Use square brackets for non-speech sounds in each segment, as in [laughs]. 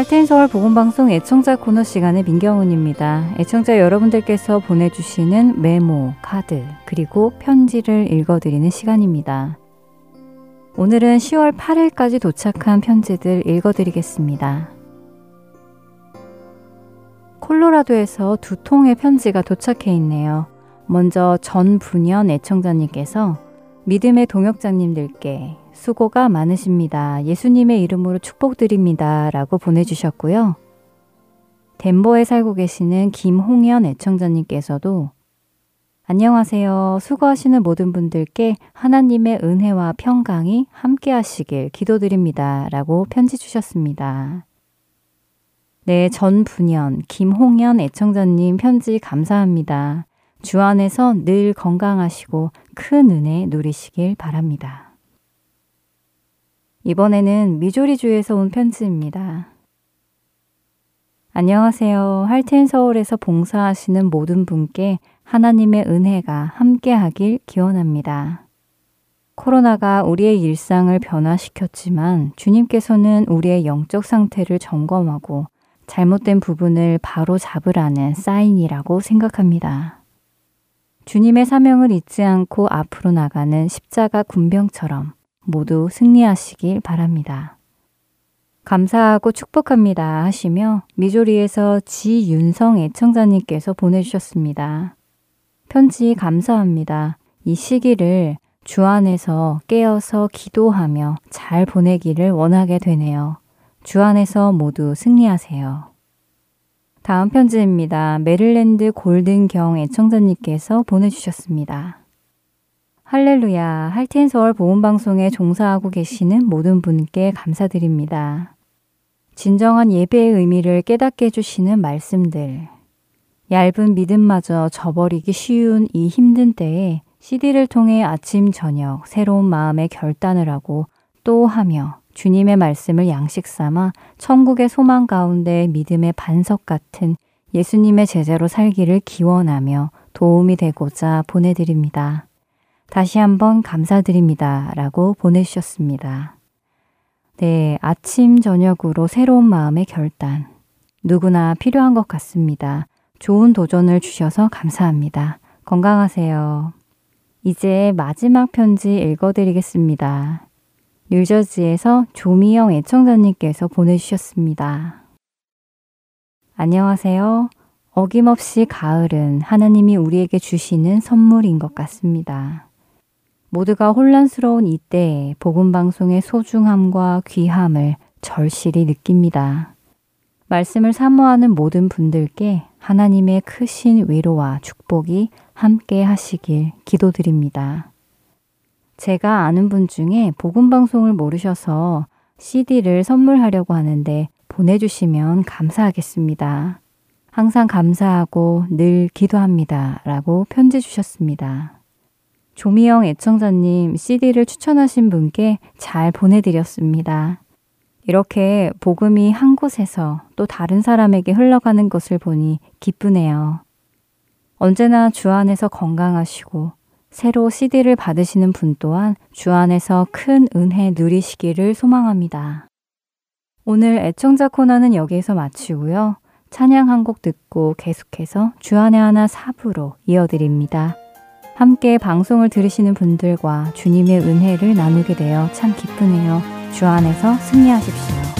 할텐 서울 보건방송 애청자 코너 시간의 민경훈입니다. 애청자 여러분들께서 보내주시는 메모, 카드, 그리고 편지를 읽어드리는 시간입니다. 오늘은 10월 8일까지 도착한 편지들 읽어드리겠습니다. 콜로라도에서 두 통의 편지가 도착해 있네요. 먼저 전 분연 애청자님께서 믿음의 동역자님들께 수고가 많으십니다. 예수님의 이름으로 축복드립니다. 라고 보내주셨고요. 덴버에 살고 계시는 김홍연 애청자님께서도 안녕하세요. 수고하시는 모든 분들께 하나님의 은혜와 평강이 함께 하시길 기도드립니다. 라고 편지 주셨습니다. 네, 전분연, 김홍연 애청자님 편지 감사합니다. 주 안에서 늘 건강하시고 큰 은혜 누리시길 바랍니다. 이번에는 미조리주에서 온 편지입니다. 안녕하세요. 할텐 서울에서 봉사하시는 모든 분께 하나님의 은혜가 함께하길 기원합니다. 코로나가 우리의 일상을 변화시켰지만 주님께서는 우리의 영적 상태를 점검하고 잘못된 부분을 바로 잡으라는 사인이라고 생각합니다. 주님의 사명을 잊지 않고 앞으로 나가는 십자가 군병처럼 모두 승리하시길 바랍니다. 감사하고 축복합니다 하시며 미조리에서 지윤성 애청자님께서 보내주셨습니다. 편지 감사합니다. 이 시기를 주 안에서 깨어서 기도하며 잘 보내기를 원하게 되네요. 주 안에서 모두 승리하세요. 다음 편지입니다. 메릴랜드 골든경 애청자님께서 보내주셨습니다. 할렐루야, 할텐서울 보험방송에 종사하고 계시는 모든 분께 감사드립니다. 진정한 예배의 의미를 깨닫게 해주시는 말씀들, 얇은 믿음마저 저버리기 쉬운 이 힘든 때에 CD를 통해 아침, 저녁 새로운 마음의 결단을 하고 또 하며 주님의 말씀을 양식 삼아 천국의 소망 가운데 믿음의 반석 같은 예수님의 제자로 살기를 기원하며 도움이 되고자 보내드립니다. 다시 한번 감사드립니다. 라고 보내주셨습니다. 네, 아침, 저녁으로 새로운 마음의 결단. 누구나 필요한 것 같습니다. 좋은 도전을 주셔서 감사합니다. 건강하세요. 이제 마지막 편지 읽어드리겠습니다. 뉴저지에서 조미영 애청자님께서 보내주셨습니다. 안녕하세요. 어김없이 가을은 하나님이 우리에게 주시는 선물인 것 같습니다. 모두가 혼란스러운 이때에 복음방송의 소중함과 귀함을 절실히 느낍니다. 말씀을 사모하는 모든 분들께 하나님의 크신 위로와 축복이 함께 하시길 기도드립니다. 제가 아는 분 중에 복음방송을 모르셔서 CD를 선물하려고 하는데 보내주시면 감사하겠습니다. 항상 감사하고 늘 기도합니다. 라고 편지 주셨습니다. 조미영 애청자님 CD를 추천하신 분께 잘 보내드렸습니다. 이렇게 복음이 한 곳에서 또 다른 사람에게 흘러가는 것을 보니 기쁘네요. 언제나 주 안에서 건강하시고 새로 CD를 받으시는 분 또한 주 안에서 큰 은혜 누리시기를 소망합니다. 오늘 애청자 코너는 여기에서 마치고요. 찬양 한 곡 듣고 계속해서 주안의 하나 사부로 이어드립니다. 함께 방송을 들으시는 분들과 주님의 은혜를 나누게 되어 참 기쁘네요. 주 안에서 승리하십시오.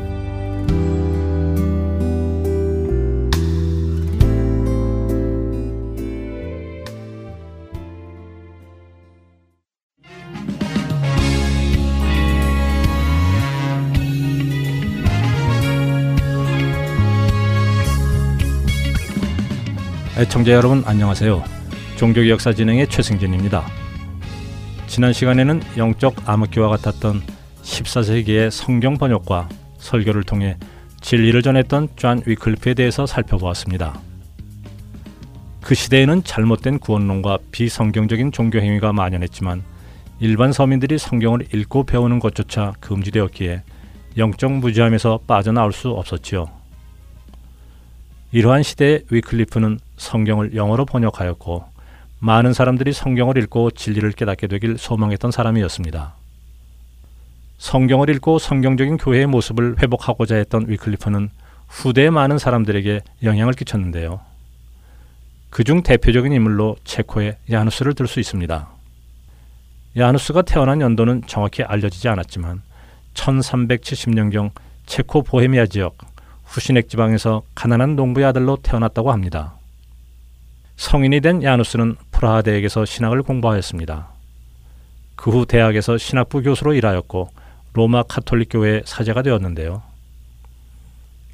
애청자 여러분 안녕하세요. 종교 역사 진행의 최승진입니다. 지난 시간에는 영적 암흑기와 같았던 14세기의 성경 번역과 설교를 통해 진리를 전했던 존 위클리프에 대해서 살펴보았습니다. 그 시대에는 잘못된 구원론과 비성경적인 종교 행위가 만연했지만 일반 서민들이 성경을 읽고 배우는 것조차 금지되었기에 영적 무지함에서 빠져나올 수 없었지요. 이러한 시대에 위클리프는 성경을 영어로 번역하였고 많은 사람들이 성경을 읽고 진리를 깨닫게 되길 소망했던 사람이었습니다. 성경을 읽고 성경적인 교회의 모습을 회복하고자 했던 위클리프는 후대의 많은 사람들에게 영향을 끼쳤는데요. 그중 대표적인 인물로 체코의 야누스를 들 수 있습니다. 야누스가 태어난 연도는 정확히 알려지지 않았지만 1370년경 체코 보헤미아 지역 후시넥 지방에서 가난한 농부의 아들로 태어났다고 합니다. 성인이 된 야누스는 프라하 대학에서 신학을 공부하였습니다. 그 후 대학에서 신학부 교수로 일하였고 로마 카톨릭 교회의 사제가 되었는데요.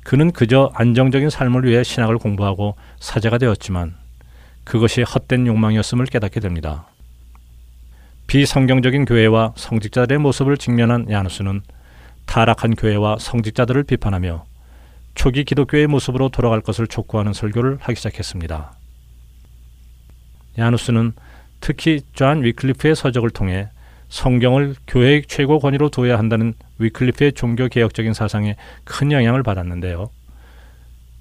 그는 그저 안정적인 삶을 위해 신학을 공부하고 사제가 되었지만 그것이 헛된 욕망이었음을 깨닫게 됩니다. 비성경적인 교회와 성직자들의 모습을 직면한 야누스는 타락한 교회와 성직자들을 비판하며 초기 기독교의 모습으로 돌아갈 것을 촉구하는 설교를 하기 시작했습니다. 얀 후스는 특히 존 위클리프의 서적을 통해 성경을 교회의 최고 권위로 둬야 한다는 위클리프의 종교 개혁적인 사상에 큰 영향을 받았는데요.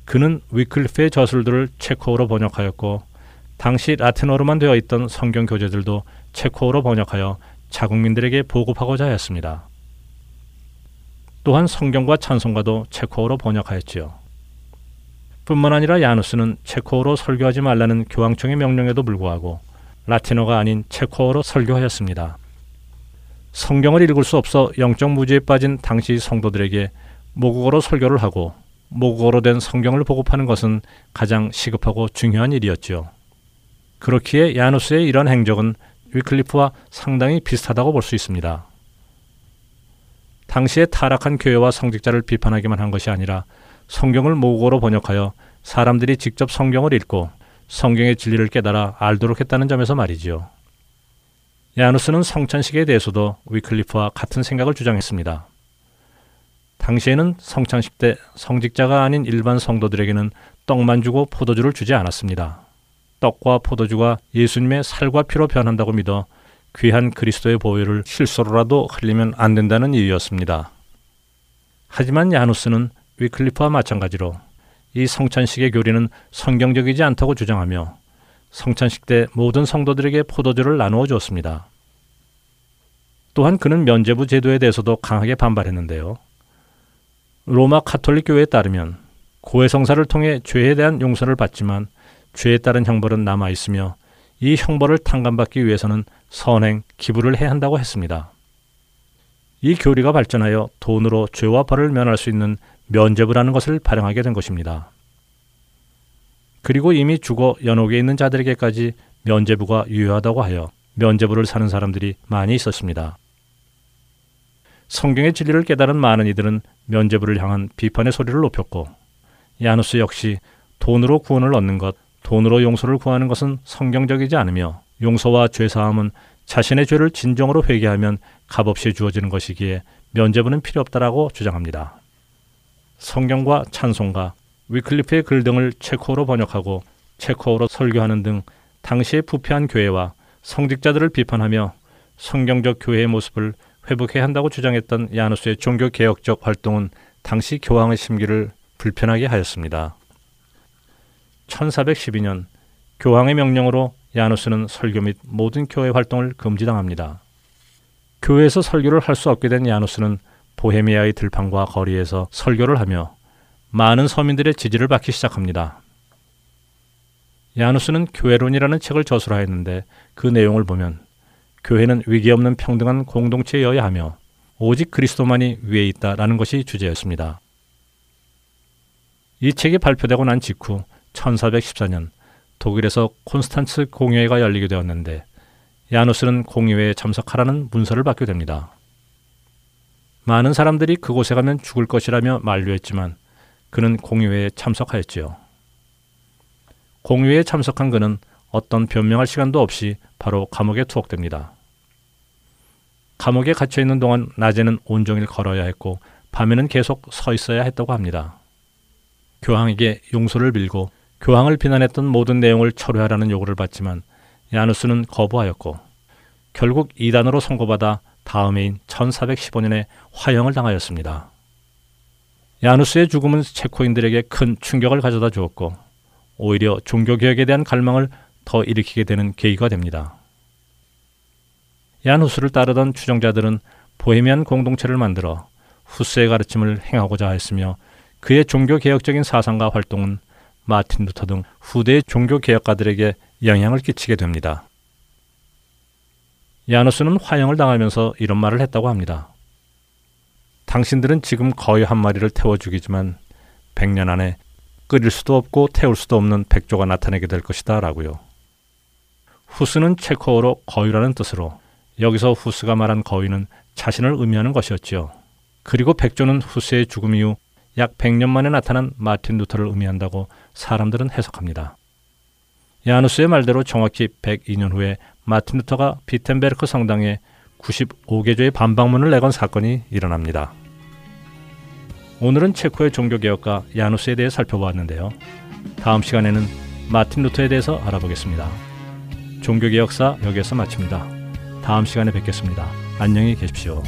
그는 위클리프의 저술들을 체코어로 번역하였고 당시 라틴어로만 되어 있던 성경 교재들도 체코어로 번역하여 자국민들에게 보급하고자 하였습니다. 또한 성경과 찬송가도 체코어로 번역하였지요. 뿐만 아니라 야누스는 체코어로 설교하지 말라는 교황청의 명령에도 불구하고 라틴어가 아닌 체코어로 설교하였습니다. 성경을 읽을 수 없어 영적 무지에 빠진 당시 성도들에게 모국어로 설교를 하고 모국어로 된 성경을 보급하는 것은 가장 시급하고 중요한 일이었지요. 그렇기에 야누스의 이런 행적은 위클리프와 상당히 비슷하다고 볼 수 있습니다. 당시에 타락한 교회와 성직자를 비판하기만 한 것이 아니라 성경을 모국어로 번역하여 사람들이 직접 성경을 읽고 성경의 진리를 깨달아 알도록 했다는 점에서 말이지요. 야누스는 성찬식에 대해서도 위클리프와 같은 생각을 주장했습니다. 당시에는 성찬식 때 성직자가 아닌 일반 성도들에게는 떡만 주고 포도주를 주지 않았습니다. 떡과 포도주가 예수님의 살과 피로 변한다고 믿어 귀한 그리스도의 보혈을 실수로라도 흘리면 안 된다는 이유였습니다. 하지만 야누스는 위클리프와 마찬가지로 이 성찬식의 교리는 성경적이지 않다고 주장하며 성찬식 때 모든 성도들에게 포도주를 나누어 주었습니다. 또한 그는 면제부 제도에 대해서도 강하게 반발했는데요. 로마 카톨릭 교회에 따르면 고해성사를 통해 죄에 대한 용서를 받지만 죄에 따른 형벌은 남아 있으며 이 형벌을 탕감받기 위해서는 선행, 기부를 해야 한다고 했습니다. 이 교리가 발전하여 돈으로 죄와 벌을 면할 수 있는 면제부라는 것을 발행하게 된 것입니다. 그리고 이미 죽어 연옥에 있는 자들에게까지 면제부가 유효하다고 하여 면제부를 사는 사람들이 많이 있었습니다. 성경의 진리를 깨달은 많은 이들은 면제부를 향한 비판의 소리를 높였고 야누스 역시 돈으로 구원을 얻는 것, 돈으로 용서를 구하는 것은 성경적이지 않으며 용서와 죄사함은 자신의 죄를 진정으로 회개하면 값없이 주어지는 것이기에 면제부는 필요 없다라고 주장합니다. 성경과 찬송가, 위클리프의 글 등을 체코어로 번역하고 체코어로 설교하는 등 당시의 부패한 교회와 성직자들을 비판하며 성경적 교회의 모습을 회복해야 한다고 주장했던 야누스의 종교 개혁적 활동은 당시 교황의 심기를 불편하게 하였습니다. 1412년 교황의 명령으로 야누스는 설교 및 모든 교회 활동을 금지당합니다. 교회에서 설교를 할 수 없게 된 야누스는 보헤미아의 들판과 거리에서 설교를 하며 많은 서민들의 지지를 받기 시작합니다. 야누스는 교회론이라는 책을 저술하였는데 그 내용을 보면 교회는 위기 없는 평등한 공동체여야 하며 오직 그리스도만이 위에 있다라는 것이 주제였습니다. 이 책이 발표되고 난 직후 1414년 독일에서 콘스탄츠 공회가 열리게 되었는데 야누스는 공회에 참석하라는 문서를 받게 됩니다. 많은 사람들이 그곳에 가면 죽을 것이라며 만류했지만 그는 공회에 참석하였지요. 공회에 참석한 그는 어떤 변명할 시간도 없이 바로 감옥에 투옥됩니다. 감옥에 갇혀 있는 동안 낮에는 온종일 걸어야 했고 밤에는 계속 서 있어야 했다고 합니다. 교황에게 용서를 빌고 교황을 비난했던 모든 내용을 철회하라는 요구를 받지만 야누스는 거부하였고 결국 이단으로 선고받아 다음 해인 1415년에 화형을 당하였습니다. 야누스의 죽음은 체코인들에게 큰 충격을 가져다 주었고 오히려 종교개혁에 대한 갈망을 더 일으키게 되는 계기가 됩니다. 야누스를 따르던 추종자들은 보헤미안 공동체를 만들어 후스의 가르침을 행하고자 했으며 그의 종교 개혁적인 사상과 활동은 마틴 루터 등 후대의 종교 개혁가들에게 영향을 끼치게 됩니다. 야누스는 화형을 당하면서 이런 말을 했다고 합니다. 당신들은 지금 거의 한 마리를 태워 죽이지만 100년 안에 끓일 수도 없고 태울 수도 없는 백조가 나타나게 될 것이다 라고요. 후스는 체코어로 거위라는 뜻으로 여기서 후스가 말한 거위는 자신을 의미하는 것이었지요. 그리고 백조는 후스의 죽음 이후 약 100년 만에 나타난 마틴 루터를 의미한다고 사람들은 해석합니다. 야누스의 말대로 정확히 102년 후에 마틴 루터가 비텐베르크 성당에 95개조의 반박문을 내건 사건이 일어납니다. 오늘은 체코의 종교개혁가 야누스에 대해 살펴보았는데요. 다음 시간에는 마틴 루터에 대해서 알아보겠습니다. 종교개혁사 여기에서 마칩니다. 다음 시간에 뵙겠습니다. 안녕히 계십시오.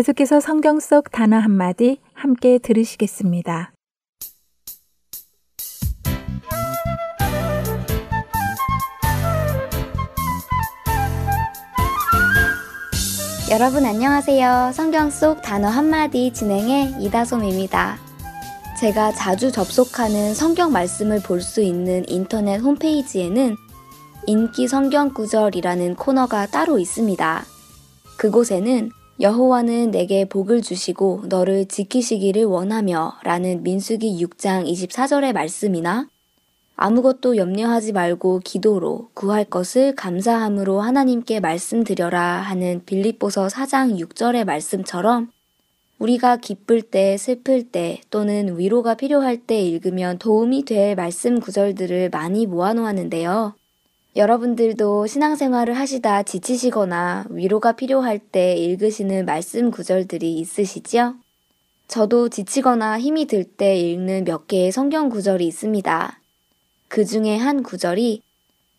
계속해서 성경 속 단어 한마디 함께 들으시겠습니다. 여러분 안녕하세요. 성경 속 단어 한마디 진행의 이다솜입니다. 제가 자주 접속하는 성경 말씀을 볼 수 있는 인터넷 홈페이지에는 인기 성경 구절이라는 코너가 따로 있습니다. 그곳에는 여호와는 내게 복을 주시고 너를 지키시기를 원하며 라는 민수기 6장 24절의 말씀이나 아무것도 염려하지 말고 기도로 구할 것을 감사함으로 하나님께 말씀드려라 하는 빌립보서 4장 6절의 말씀처럼 우리가 기쁠 때, 슬플 때 또는 위로가 필요할 때 읽으면 도움이 될 말씀 구절들을 많이 모아놓았는데요. 여러분들도 신앙생활을 하시다 지치시거나 위로가 필요할 때 읽으시는 말씀 구절들이 있으시죠? 저도 지치거나 힘이 들 때 읽는 몇 개의 성경 구절이 있습니다. 그 중에 한 구절이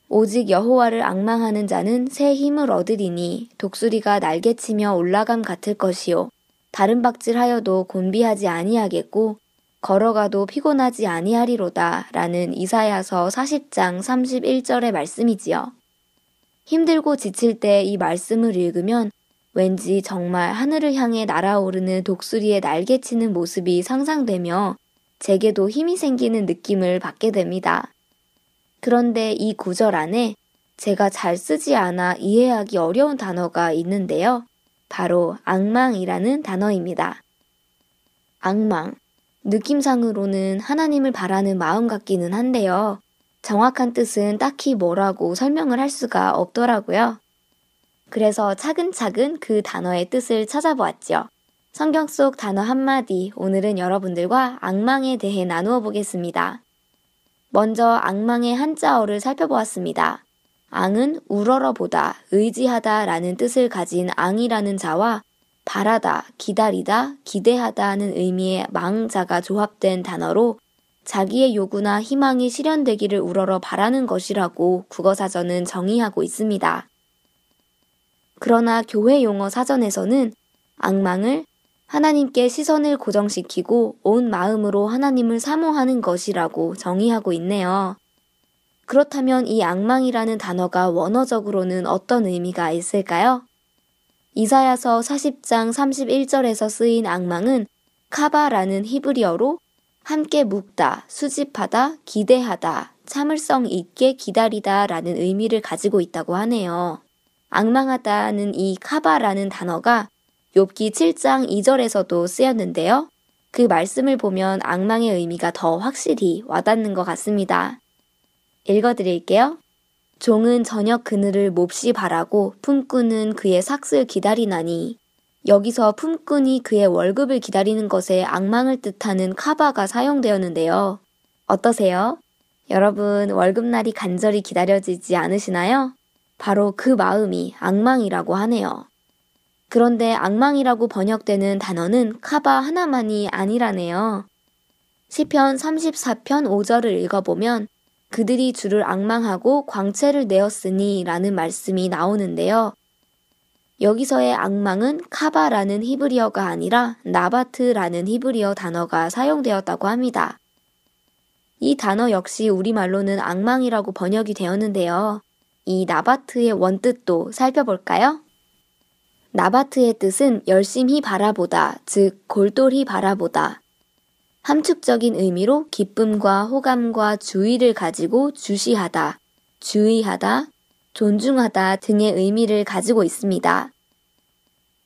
오직 여호와를 악망하는 자는 새 힘을 얻으리니 독수리가 날개치며 올라감 같을 것이요 다른 박질하여도 곤비하지 아니하겠고 걸어가도 피곤하지 아니하리로다 라는 이사야서 40장 31절의 말씀이지요. 힘들고 지칠 때 이 말씀을 읽으면 왠지 정말 하늘을 향해 날아오르는 독수리의 날개치는 모습이 상상되며 제게도 힘이 생기는 느낌을 받게 됩니다. 그런데 이 구절 안에 제가 잘 쓰지 않아 이해하기 어려운 단어가 있는데요. 바로 악망이라는 단어입니다. 악망. 느낌상으로는 하나님을 바라는 마음 같기는 한데요. 정확한 뜻은 딱히 뭐라고 설명을 할 수가 없더라고요. 그래서 차근차근 그 단어의 뜻을 찾아보았죠. 성경 속 단어 한마디, 오늘은 여러분들과 악망에 대해 나누어 보겠습니다. 먼저 악망의 한자어를 살펴보았습니다. 앙은 우러러보다, 의지하다 라는 뜻을 가진 앙이라는 자와 바라다, 기다리다, 기대하다는 의미의 망자가 조합된 단어로 자기의 요구나 희망이 실현되기를 우러러 바라는 것이라고 국어사전은 정의하고 있습니다. 그러나 교회 용어 사전에서는 악망을 하나님께 시선을 고정시키고 온 마음으로 하나님을 사모하는 것이라고 정의하고 있네요. 그렇다면 이 악망이라는 단어가 원어적으로는 어떤 의미가 있을까요? 이사야서 40장 31절에서 쓰인 악망은 카바라는 히브리어로 함께 묵다, 수집하다, 기대하다, 참을성 있게 기다리다 라는 의미를 가지고 있다고 하네요. 악망하다는 이 카바라는 단어가 욥기 7장 2절에서도 쓰였는데요. 그 말씀을 보면 악망의 의미가 더 확실히 와닿는 것 같습니다. 읽어드릴게요. 종은 저녁 그늘을 몹시 바라고 품꾼은 그의 삭슬 기다리나니 여기서 품꾼이 그의 월급을 기다리는 것에 악망을 뜻하는 카바가 사용되었는데요. 어떠세요? 여러분 월급날이 간절히 기다려지지 않으시나요? 바로 그 마음이 악망이라고 하네요. 그런데 악망이라고 번역되는 단어는 카바 하나만이 아니라네요. 시편 34편 5절을 읽어보면 그들이 주를 악망하고 광채를 내었으니 라는 말씀이 나오는데요. 여기서의 악망은 카바라는 히브리어가 아니라 나바트라는 히브리어 단어가 사용되었다고 합니다. 이 단어 역시 우리말로는 악망이라고 번역이 되었는데요. 이 나바트의 원뜻도 살펴볼까요? 나바트의 뜻은 열심히 바라보다, 즉 골똘히 바라보다. 함축적인 의미로 기쁨과 호감과 주의를 가지고 주시하다, 주의하다, 존중하다 등의 의미를 가지고 있습니다.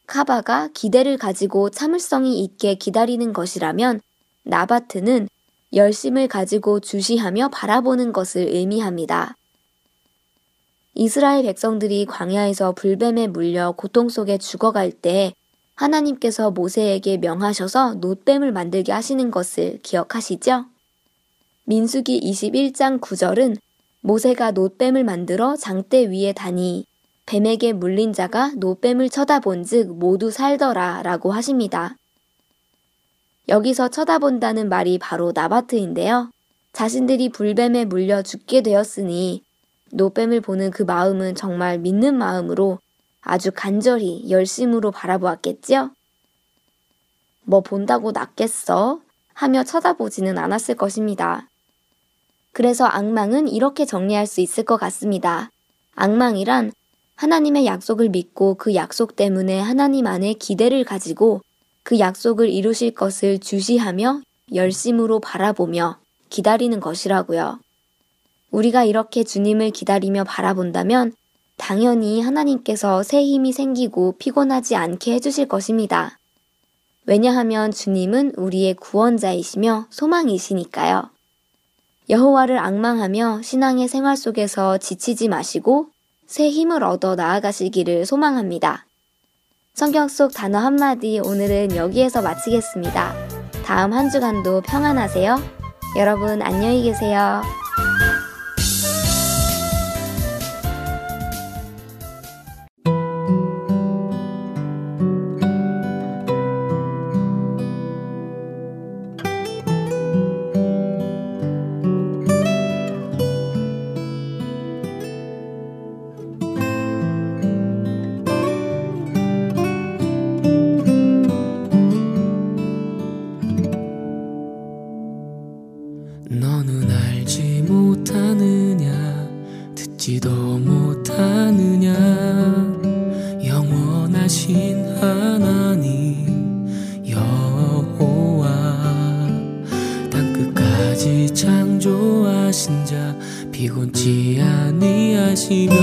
카바가 기대를 가지고 참을성이 있게 기다리는 것이라면 나바트는 열심을 가지고 주시하며 바라보는 것을 의미합니다. 이스라엘 백성들이 광야에서 불뱀에 물려 고통 속에 죽어갈 때 하나님께서 모세에게 명하셔서 놋뱀을 만들게 하시는 것을 기억하시죠? 민수기 21장 9절은 모세가 놋뱀을 만들어 장대 위에 다니 뱀에게 물린 자가 놋뱀을 쳐다본 즉 모두 살더라 라고 하십니다. 여기서 쳐다본다는 말이 바로 나바트인데요. 자신들이 불뱀에 물려 죽게 되었으니 노뱀을 보는 그 마음은 정말 믿는 마음으로 아주 간절히 열심으로 바라보았겠지요? 뭐 본다고 낫겠어? 하며 쳐다보지는 않았을 것입니다. 그래서 악망은 이렇게 정리할 수 있을 것 같습니다. 악망이란 하나님의 약속을 믿고 그 약속 때문에 하나님 안에 기대를 가지고 그 약속을 이루실 것을 주시하며 열심으로 바라보며 기다리는 것이라고요. 우리가 이렇게 주님을 기다리며 바라본다면 당연히 하나님께서 새 힘이 생기고 피곤하지 않게 해주실 것입니다. 왜냐하면 주님은 우리의 구원자이시며 소망이시니까요. 여호와를 악망하며 신앙의 생활 속에서 지치지 마시고 새 힘을 얻어 나아가시기를 소망합니다. 성경 속 단어 한마디 오늘은 여기에서 마치겠습니다. 다음 한 주간도 평안하세요. 여러분 안녕히 계세요. 떠나려지 아니하시며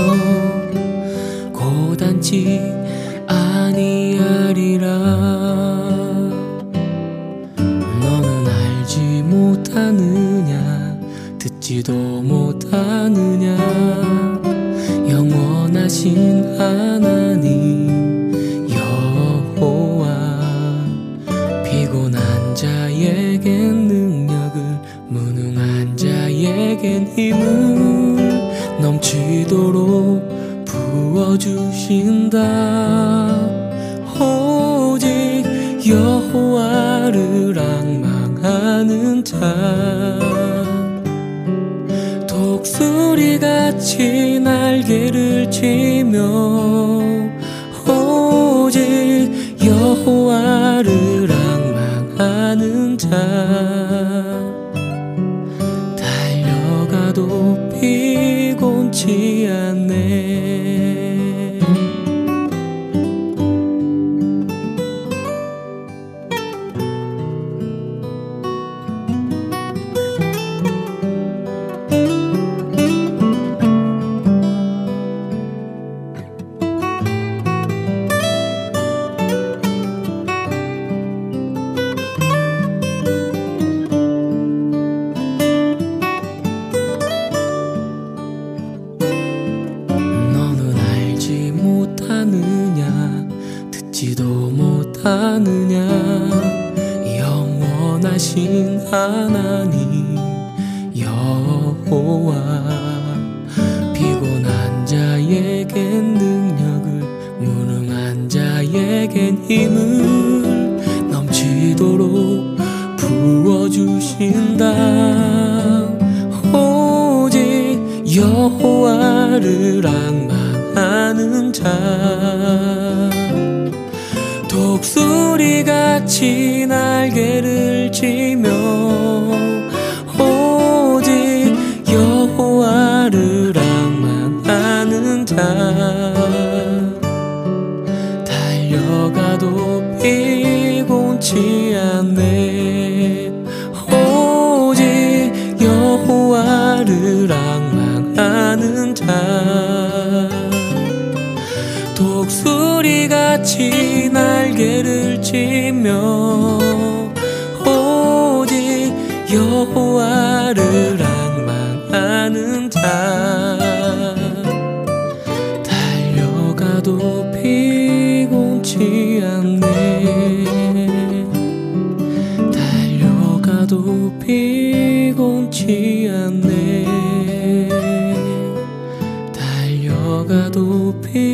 고단치 섬긴다. 오직 여호와를 악망하는 자. 독수리같이 날개를 치며 도 피곤지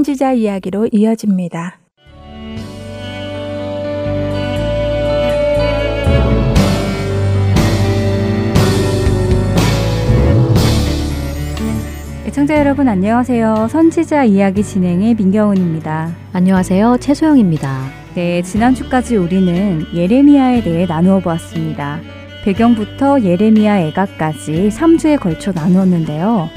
선지자 이야기로 이어집니다. 애청자 여러분 안녕하세요. 선지자 이야기 진행의 민경은입니다. 안녕하세요. 최소영입니다. 네, 지난주까지 우리는 예레미야에 대해 나누어 보았습니다. 배경부터 예레미야 애가까지 3주에 걸쳐 나누었는데요.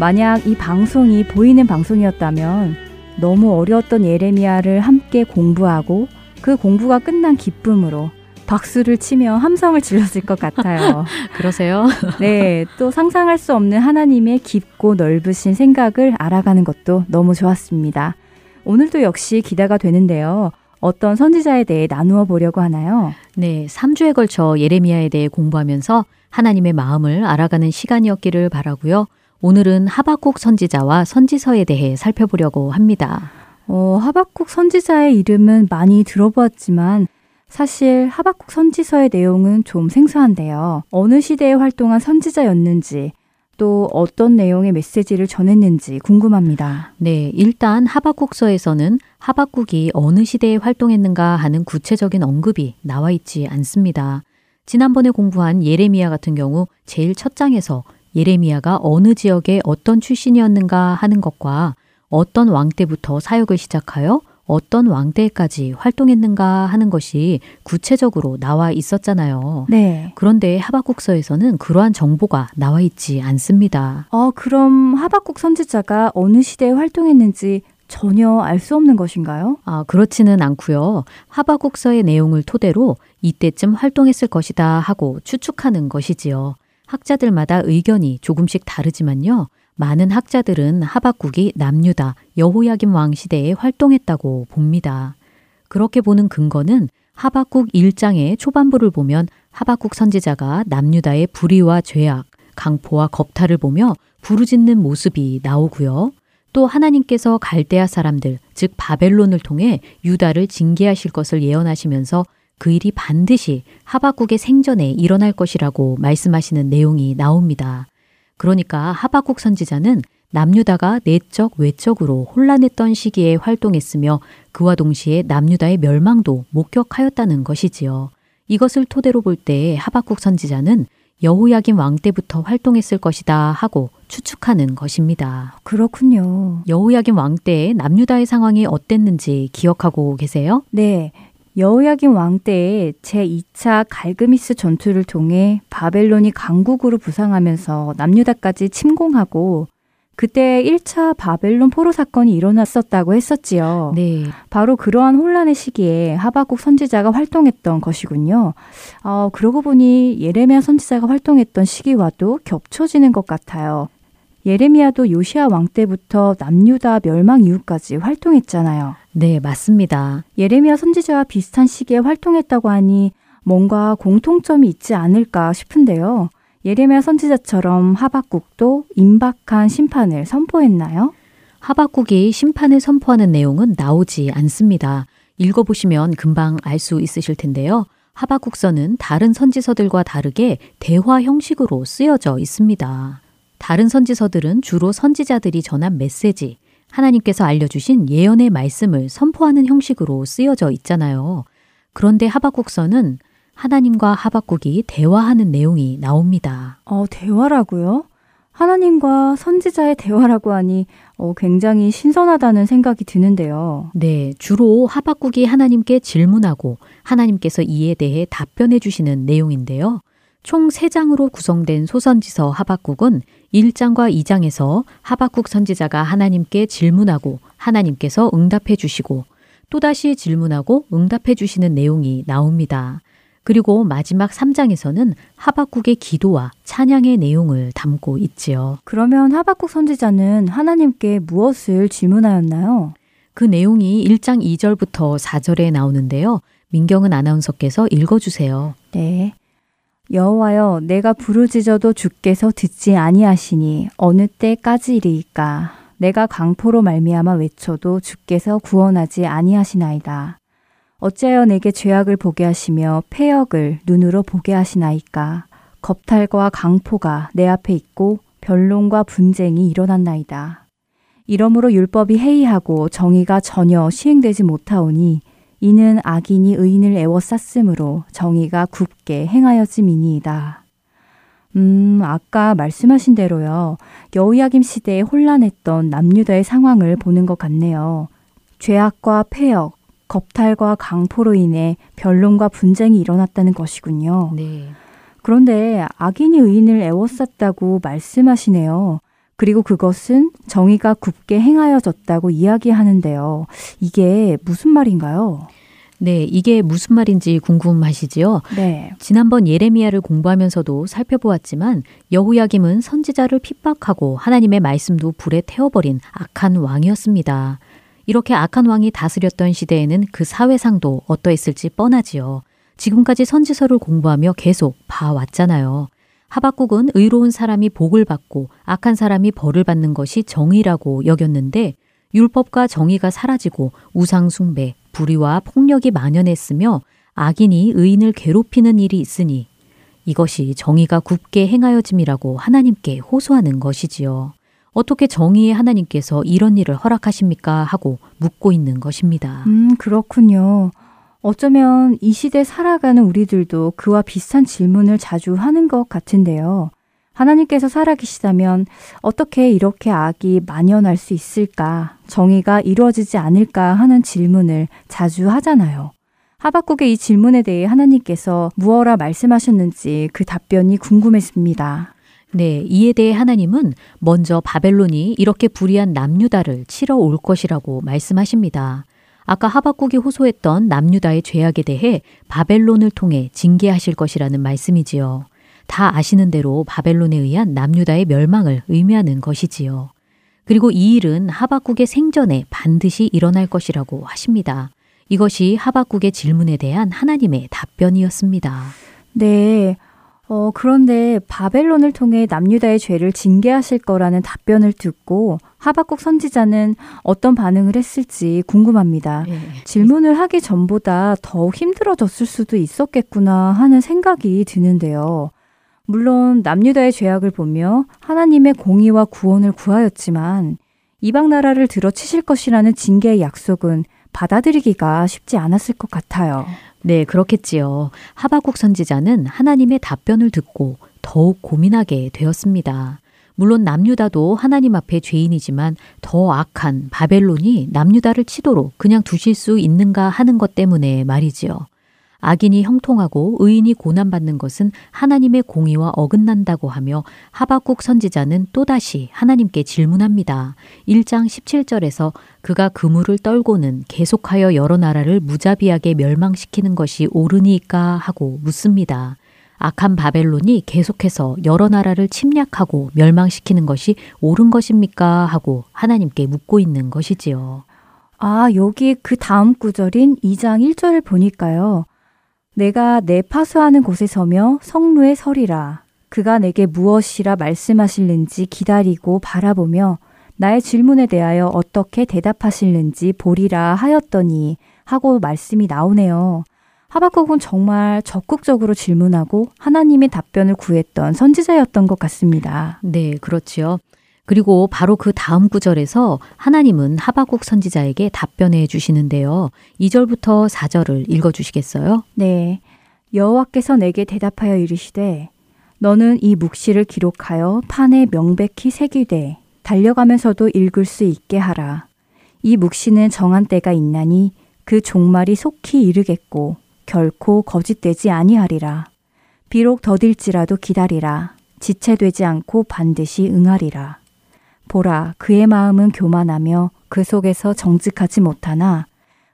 만약 이 방송이 보이는 방송이었다면 너무 어려웠던 예레미야를 함께 공부하고 그 공부가 끝난 기쁨으로 박수를 치며 함성을 질렀을 것 같아요. [laughs] 그러세요? 네, 또 상상할 수 없는 하나님의 깊고 넓으신 생각을 알아가는 것도 너무 좋았습니다. 오늘도 역시 기대가 되는데요. 어떤 선지자에 대해 나누어 보려고 하나요? 네, 3주에 걸쳐 예레미야에 대해 공부하면서 하나님의 마음을 알아가는 시간이었기를 바라고요. 오늘은 하박국 선지자와 선지서에 대해 살펴보려고 합니다. 어, 하박국 선지자의 이름은 많이 들어보았지만 사실 하박국 선지서의 내용은 좀 생소한데요. 어느 시대에 활동한 선지자였는지 또 어떤 내용의 메시지를 전했는지 궁금합니다. 네, 일단 하박국서에서는 하박국이 어느 시대에 활동했는가 하는 구체적인 언급이 나와 있지 않습니다. 지난번에 공부한 예레미야 같은 경우 제일 첫 장에서 예레미야가 어느 지역의 어떤 출신이었는가 하는 것과 어떤 왕 때부터 사역을 시작하여 어떤 왕 때까지 활동했는가 하는 것이 구체적으로 나와 있었잖아요. 네. 그런데 하박국서에서는 그러한 정보가 나와 있지 않습니다. 어, 그럼 하박국 선지자가 어느 시대에 활동했는지 전혀 알 수 없는 것인가요? 아, 그렇지는 않고요. 하박국서의 내용을 토대로 이때쯤 활동했을 것이다 하고 추측하는 것이지요. 학자들마다 의견이 조금씩 다르지만요. 많은 학자들은 하박국이 남유다 여호야김 왕 시대에 활동했다고 봅니다. 그렇게 보는 근거는 하박국 1장의 초반부를 보면 하박국 선지자가 남유다의 불의와 죄악, 강포와 겁탈을 보며 부르짖는 모습이 나오고요. 또 하나님께서 갈대아 사람들, 즉 바벨론을 통해 유다를 징계하실 것을 예언하시면서 그 일이 반드시 하박국의 생전에 일어날 것이라고 말씀하시는 내용이 나옵니다. 그러니까 하박국 선지자는 남유다가 내적 외적으로 혼란했던 시기에 활동했으며 그와 동시에 남유다의 멸망도 목격하였다는 것이지요. 이것을 토대로 볼 때 하박국 선지자는 여호야김 왕 때부터 활동했을 것이다 하고 추측하는 것입니다. 그렇군요. 여호야김 왕 때의 남유다의 상황이 어땠는지 기억하고 계세요? 네. 여호야김 왕 때에 제2차 갈그미스 전투를 통해 바벨론이 강국으로 부상하면서 남유다까지 침공하고 그때 1차 바벨론 포로 사건이 일어났었다고 했었지요. 네. 바로 그러한 혼란의 시기에 하박국 선지자가 활동했던 것이군요. 어, 그러고 보니 예레미야 선지자가 활동했던 시기와도 겹쳐지는 것 같아요. 예레미야도 요시아 왕 때부터 남유다 멸망 이후까지 활동했잖아요. 네, 맞습니다. 예레미야 선지자와 비슷한 시기에 활동했다고 하니 뭔가 공통점이 있지 않을까 싶은데요. 예레미야 선지자처럼 하박국도 임박한 심판을 선포했나요? 하박국이 심판을 선포하는 내용은 나오지 않습니다. 읽어보시면 금방 알 수 있으실 텐데요. 하박국서는 다른 선지서들과 다르게 대화 형식으로 쓰여져 있습니다. 다른 선지서들은 주로 선지자들이 전한 메시지, 하나님께서 알려주신 예언의 말씀을 선포하는 형식으로 쓰여져 있잖아요. 그런데 하박국서는 하나님과 하박국이 대화하는 내용이 나옵니다. 어, 대화라고요? 하나님과 선지자의 대화라고 하니 어, 굉장히 신선하다는 생각이 드는데요. 네, 주로 하박국이 하나님께 질문하고 하나님께서 이에 대해 답변해 주시는 내용인데요. 총 3장으로 구성된 소선지서 하박국은 1장과 2장에서 하박국 선지자가 하나님께 질문하고 하나님께서 응답해 주시고 또다시 질문하고 응답해 주시는 내용이 나옵니다. 그리고 마지막 3장에서는 하박국의 기도와 찬양의 내용을 담고 있지요. 그러면 하박국 선지자는 하나님께 무엇을 질문하였나요? 그 내용이 1장 2절부터 4절에 나오는데요. 민경은 아나운서께서 읽어주세요. 네. 여호와여 내가 부르짖어도 주께서 듣지 아니하시니 어느 때까지리이까 내가 강포로 말미암아 외쳐도 주께서 구원하지 아니하시나이다. 어찌하여 내게 죄악을 보게 하시며 폐역을 눈으로 보게 하시나이까 겁탈과 강포가 내 앞에 있고 변론과 분쟁이 일어났나이다. 이러므로 율법이 해이하고 정의가 전혀 시행되지 못하오니 이는 악인이 의인을 애워쌌으므로 정의가 굽게 행하여짐이니이다. 음, 아까 말씀하신 대로요. 여우야김 시대에 혼란했던 남유다의 상황을 보는 것 같네요. 죄악과 폐역, 겁탈과 강포로 인해 변론과 분쟁이 일어났다는 것이군요. 네. 그런데 악인이 의인을 애워쌌다고 말씀하시네요. 그리고 그것은 정의가 굽게 행하여졌다고 이야기하는데요. 이게 무슨 말인가요? 네, 이게 무슨 말인지 궁금하시지요? 네. 지난번 예레미야를 공부하면서도 살펴보았지만 여호야김은 선지자를 핍박하고 하나님의 말씀도 불에 태워버린 악한 왕이었습니다. 이렇게 악한 왕이 다스렸던 시대에는 그 사회상도 어떠했을지 뻔하지요. 지금까지 선지서를 공부하며 계속 봐왔잖아요. 하박국은 의로운 사람이 복을 받고 악한 사람이 벌을 받는 것이 정의라고 여겼는데 율법과 정의가 사라지고 우상숭배, 불의와 폭력이 만연했으며 악인이 의인을 괴롭히는 일이 있으니 이것이 정의가 굽게 행하여짐이라고 하나님께 호소하는 것이지요. 어떻게 정의의 하나님께서 이런 일을 허락하십니까? 하고 묻고 있는 것입니다. 음, 그렇군요. 어쩌면 이 시대 살아가는 우리들도 그와 비슷한 질문을 자주 하는 것 같은데요. 하나님께서 살아계시다면 어떻게 이렇게 악이 만연할 수 있을까? 정의가 이루어지지 않을까 하는 질문을 자주 하잖아요. 하박국의 이 질문에 대해 하나님께서 무엇라 말씀하셨는지 그 답변이 궁금했습니다. 네, 이에 대해 하나님은 먼저 바벨론이 이렇게 불의한 남유다를 치러 올 것이라고 말씀하십니다. 아까 하박국이 호소했던 남유다의 죄악에 대해 바벨론을 통해 징계하실 것이라는 말씀이지요. 다 아시는 대로 바벨론에 의한 남유다의 멸망을 의미하는 것이지요. 그리고 이 일은 하박국의 생전에 반드시 일어날 것이라고 하십니다. 이것이 하박국의 질문에 대한 하나님의 답변이었습니다. 네. 어, 그런데 바벨론을 통해 남유다의 죄를 징계하실 거라는 답변을 듣고 하박국 선지자는 어떤 반응을 했을지 궁금합니다. 네. 질문을 하기 전보다 더욱 힘들어졌을 수도 있었겠구나 하는 생각이 드는데요. 물론 남유다의 죄악을 보며 하나님의 공의와 구원을 구하였지만 이방 나라를 들어치실 것이라는 징계의 약속은 받아들이기가 쉽지 않았을 것 같아요. 네, 그렇겠지요. 하박국 선지자는 하나님의 답변을 듣고 더욱 고민하게 되었습니다. 물론 남유다도 하나님 앞에 죄인이지만 더 악한 바벨론이 남유다를 치도록 그냥 두실 수 있는가 하는 것 때문에 말이지요. 악인이 형통하고 의인이 고난받는 것은 하나님의 공의와 어긋난다고 하며 하박국 선지자는 또다시 하나님께 질문합니다. 1장 17절에서 그가 그물을 떨고는 계속하여 여러 나라를 무자비하게 멸망시키는 것이 옳으니까 하고 묻습니다. 악한 바벨론이 계속해서 여러 나라를 침략하고 멸망시키는 것이 옳은 것입니까? 하고 하나님께 묻고 있는 것이지요. 아, 여기 그 다음 구절인 2장 1절을 보니까요. 내가 내 파수하는 곳에 서며 성루에 서리라. 그가 내게 무엇이라 말씀하실는지 기다리고 바라보며 나의 질문에 대하여 어떻게 대답하실는지 보리라 하였더니 하고 말씀이 나오네요. 하박국은 정말 적극적으로 질문하고 하나님의 답변을 구했던 선지자였던 것 같습니다. 네, 그렇지요. 그리고 바로 그 다음 구절에서 하나님은 하박국 선지자에게 답변해 주시는데요. 2절부터 4절을 읽어 주시겠어요? 네. 여호와께서 내게 대답하여 이르시되 너는 이 묵시를 기록하여 판에 명백히 새기되 달려가면서도 읽을 수 있게 하라. 이 묵시는 정한 때가 있나니 그 종말이 속히 이르겠고 결코 거짓되지 아니하리라. 비록 더딜지라도 기다리라. 지체되지 않고 반드시 응하리라. 보라, 그의 마음은 교만하며 그 속에서 정직하지 못하나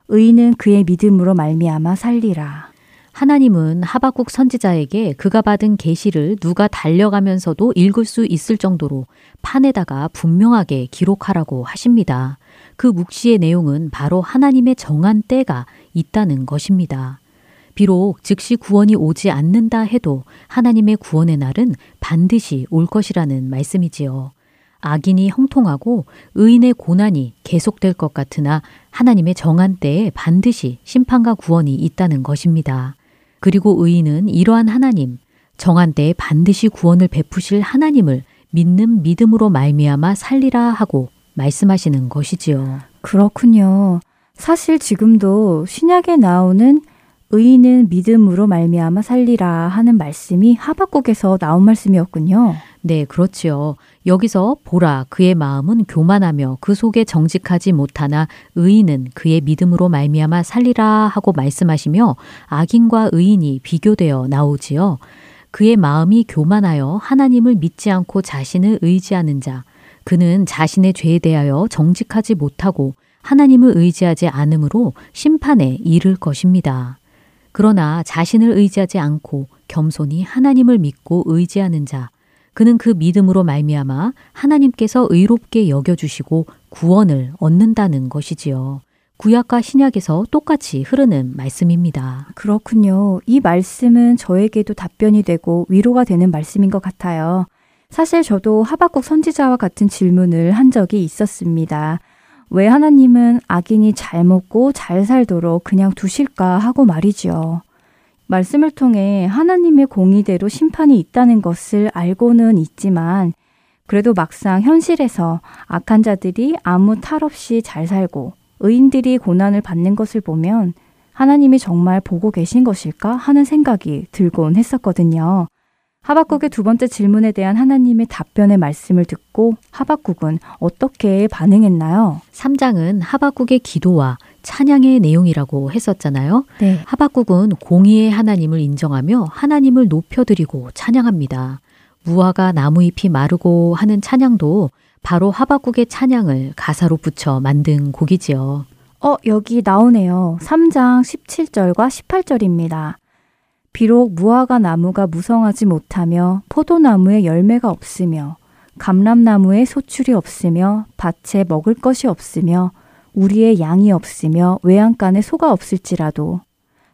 의인은 그의 믿음으로 말미암아 살리라. 하나님은 하박국 선지자에게 그가 받은 계시를 누가 달려가면서도 읽을 수 있을 정도로 판에다가 분명하게 기록하라고 하십니다. 그 묵시의 내용은 바로 하나님의 정한 때가 있다는 것입니다. 비록 즉시 구원이 오지 않는다 해도 하나님의 구원의 날은 반드시 올 것이라는 말씀이지요. 악인이 형통하고 의인의 고난이 계속될 것 같으나 하나님의 정한 때에 반드시 심판과 구원이 있다는 것입니다. 그리고 의인은 이러한 하나님, 정한 때에 반드시 구원을 베푸실 하나님을 믿는 믿음으로 말미암아 살리라 하고 말씀하시는 것이지요. 그렇군요. 사실 지금도 신약에 나오는 의인은 믿음으로 말미암아 살리라 하는 말씀이 하박국에서 나온 말씀이었군요. 네, 그렇지요. 여기서 보라 그의 마음은 교만하며 그 속에 정직하지 못하나 의인은 그의 믿음으로 말미암아 살리라 하고 말씀하시며 악인과 의인이 비교되어 나오지요. 그의 마음이 교만하여 하나님을 믿지 않고 자신을 의지하는 자 그는 자신의 죄에 대하여 정직하지 못하고 하나님을 의지하지 않으므로 심판에 이를 것입니다. 그러나 자신을 의지하지 않고 겸손히 하나님을 믿고 의지하는 자 그는 그 믿음으로 말미암아 하나님께서 의롭게 여겨 주시고 구원을 얻는다는 것이지요. 구약과 신약에서 똑같이 흐르는 말씀입니다. 그렇군요. 이 말씀은 저에게도 답변이 되고 위로가 되는 말씀인 것 같아요. 사실 저도 하박국 선지자와 같은 질문을 한 적이 있었습니다. 왜 하나님은 악인이 잘 먹고 잘 살도록 그냥 두실까 하고 말이지요. 말씀을 통해 하나님의 공의대로 심판이 있다는 것을 알고는 있지만 그래도 막상 현실에서 악한 자들이 아무 탈 없이 잘 살고 의인들이 고난을 받는 것을 보면 하나님이 정말 보고 계신 것일까 하는 생각이 들곤 했었거든요. 하박국의 두 번째 질문에 대한 하나님의 답변의 말씀을 듣고 하박국은 어떻게 반응했나요? 3장은 하박국의 기도와 찬양의 내용이라고 했었잖아요. 네. 하박국은 공의의 하나님을 인정하며 하나님을 높여드리고 찬양합니다. 무화과 나무잎이 마르고 하는 찬양도 바로 하박국의 찬양을 가사로 붙여 만든 곡이지요. 어, 여기 나오네요. 3장 17절과 18절입니다. 비록 무화과 나무가 무성하지 못하며 포도나무에 열매가 없으며 감람나무에 소출이 없으며 밭에 먹을 것이 없으며 우리의 양이 없으며 외양간에 소가 없을지라도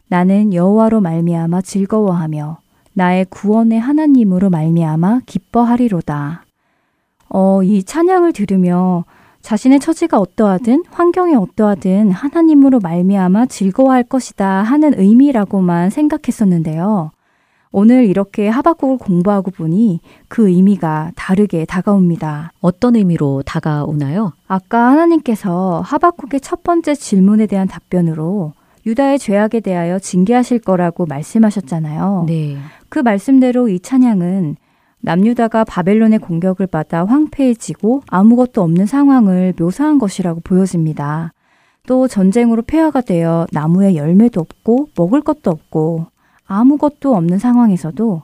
나는 여호와로 말미암아 즐거워하며 나의 구원의 하나님으로 말미암아 기뻐하리로다. 어, 이 찬양을 들으며 자신의 처지가 어떠하든 환경이 어떠하든 하나님으로 말미암아 즐거워할 것이다 하는 의미라고만 생각했었는데요. 오늘 이렇게 하박국을 공부하고 보니 그 의미가 다르게 다가옵니다. 어떤 의미로 다가오나요? 아까 하나님께서 하박국의 첫 번째 질문에 대한 답변으로 유다의 죄악에 대하여 징계하실 거라고 말씀하셨잖아요. 네. 그 말씀대로 이 찬양은 남유다가 바벨론의 공격을 받아 황폐해지고 아무것도 없는 상황을 묘사한 것이라고 보여집니다. 또 전쟁으로 폐하가 되어 나무에 열매도 없고 먹을 것도 없고 아무것도 없는 상황에서도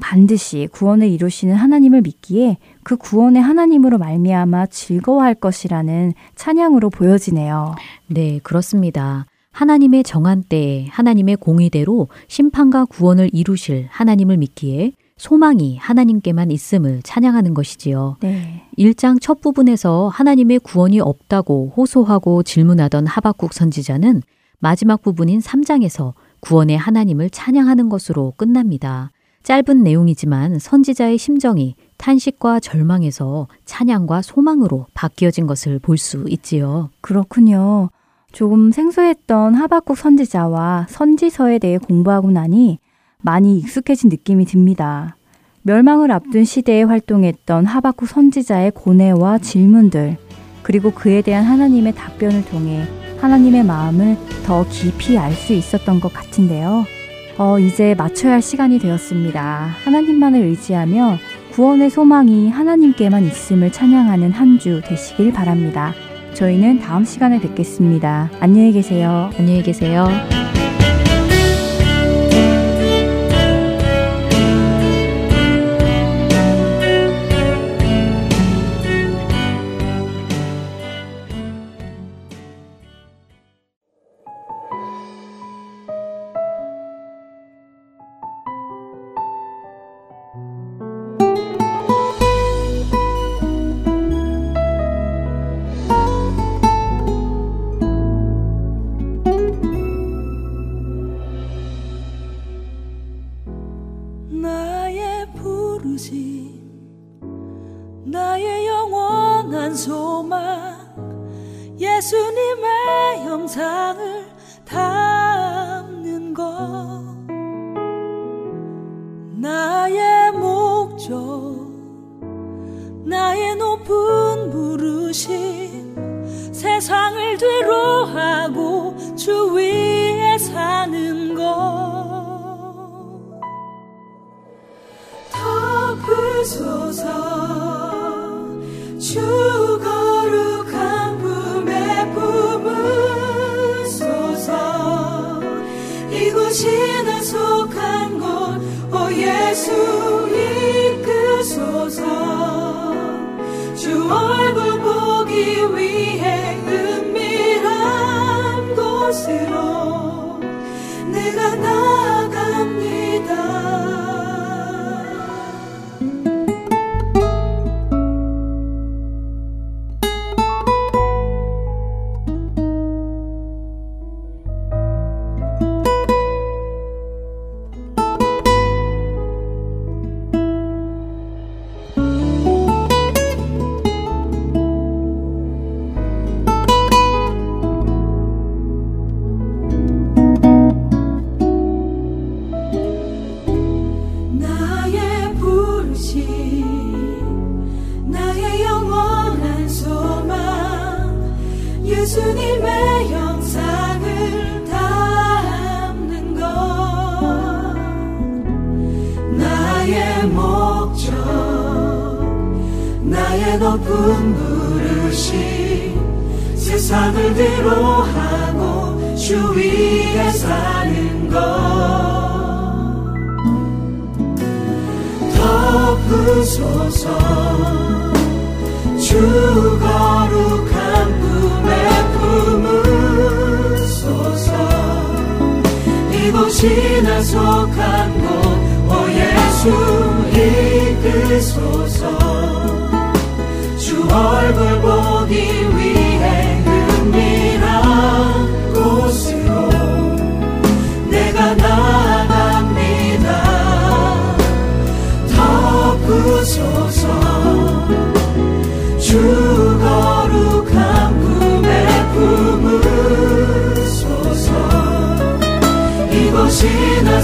반드시 구원을 이루시는 하나님을 믿기에 그 구원의 하나님으로 말미암아 즐거워할 것이라는 찬양으로 보여지네요. 네, 그렇습니다. 하나님의 정한 때에 하나님의 공의대로 심판과 구원을 이루실 하나님을 믿기에 소망이 하나님께만 있음을 찬양하는 것이지요. 네. 1장 첫 부분에서 하나님의 구원이 없다고 호소하고 질문하던 하박국 선지자는 마지막 부분인 3장에서 구원의 하나님을 찬양하는 것으로 끝납니다. 짧은 내용이지만 선지자의 심정이 탄식과 절망에서 찬양과 소망으로 바뀌어진 것을 볼 수 있지요. 그렇군요. 조금 생소했던 하박국 선지자와 선지서에 대해 공부하고 나니 많이 익숙해진 느낌이 듭니다. 멸망을 앞둔 시대에 활동했던 하박국 선지자의 고뇌와 질문들, 그리고 그에 대한 하나님의 답변을 통해 하나님의 마음을 더 깊이 알 수 있었던 것 같은데요. 어, 이제 맞춰야 할 시간이 되었습니다. 하나님만을 의지하며 구원의 소망이 하나님께만 있음을 찬양하는 한 주 되시길 바랍니다. 저희는 다음 시간에 뵙겠습니다. 안녕히 계세요. 안녕히 계세요.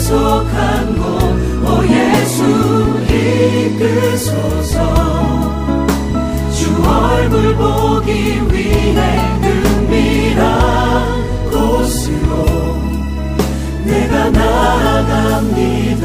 약속한 곳오 예수 이끄소서. 주 얼굴 보기 위해 은밀한 곳으로 내가 나아갑니다.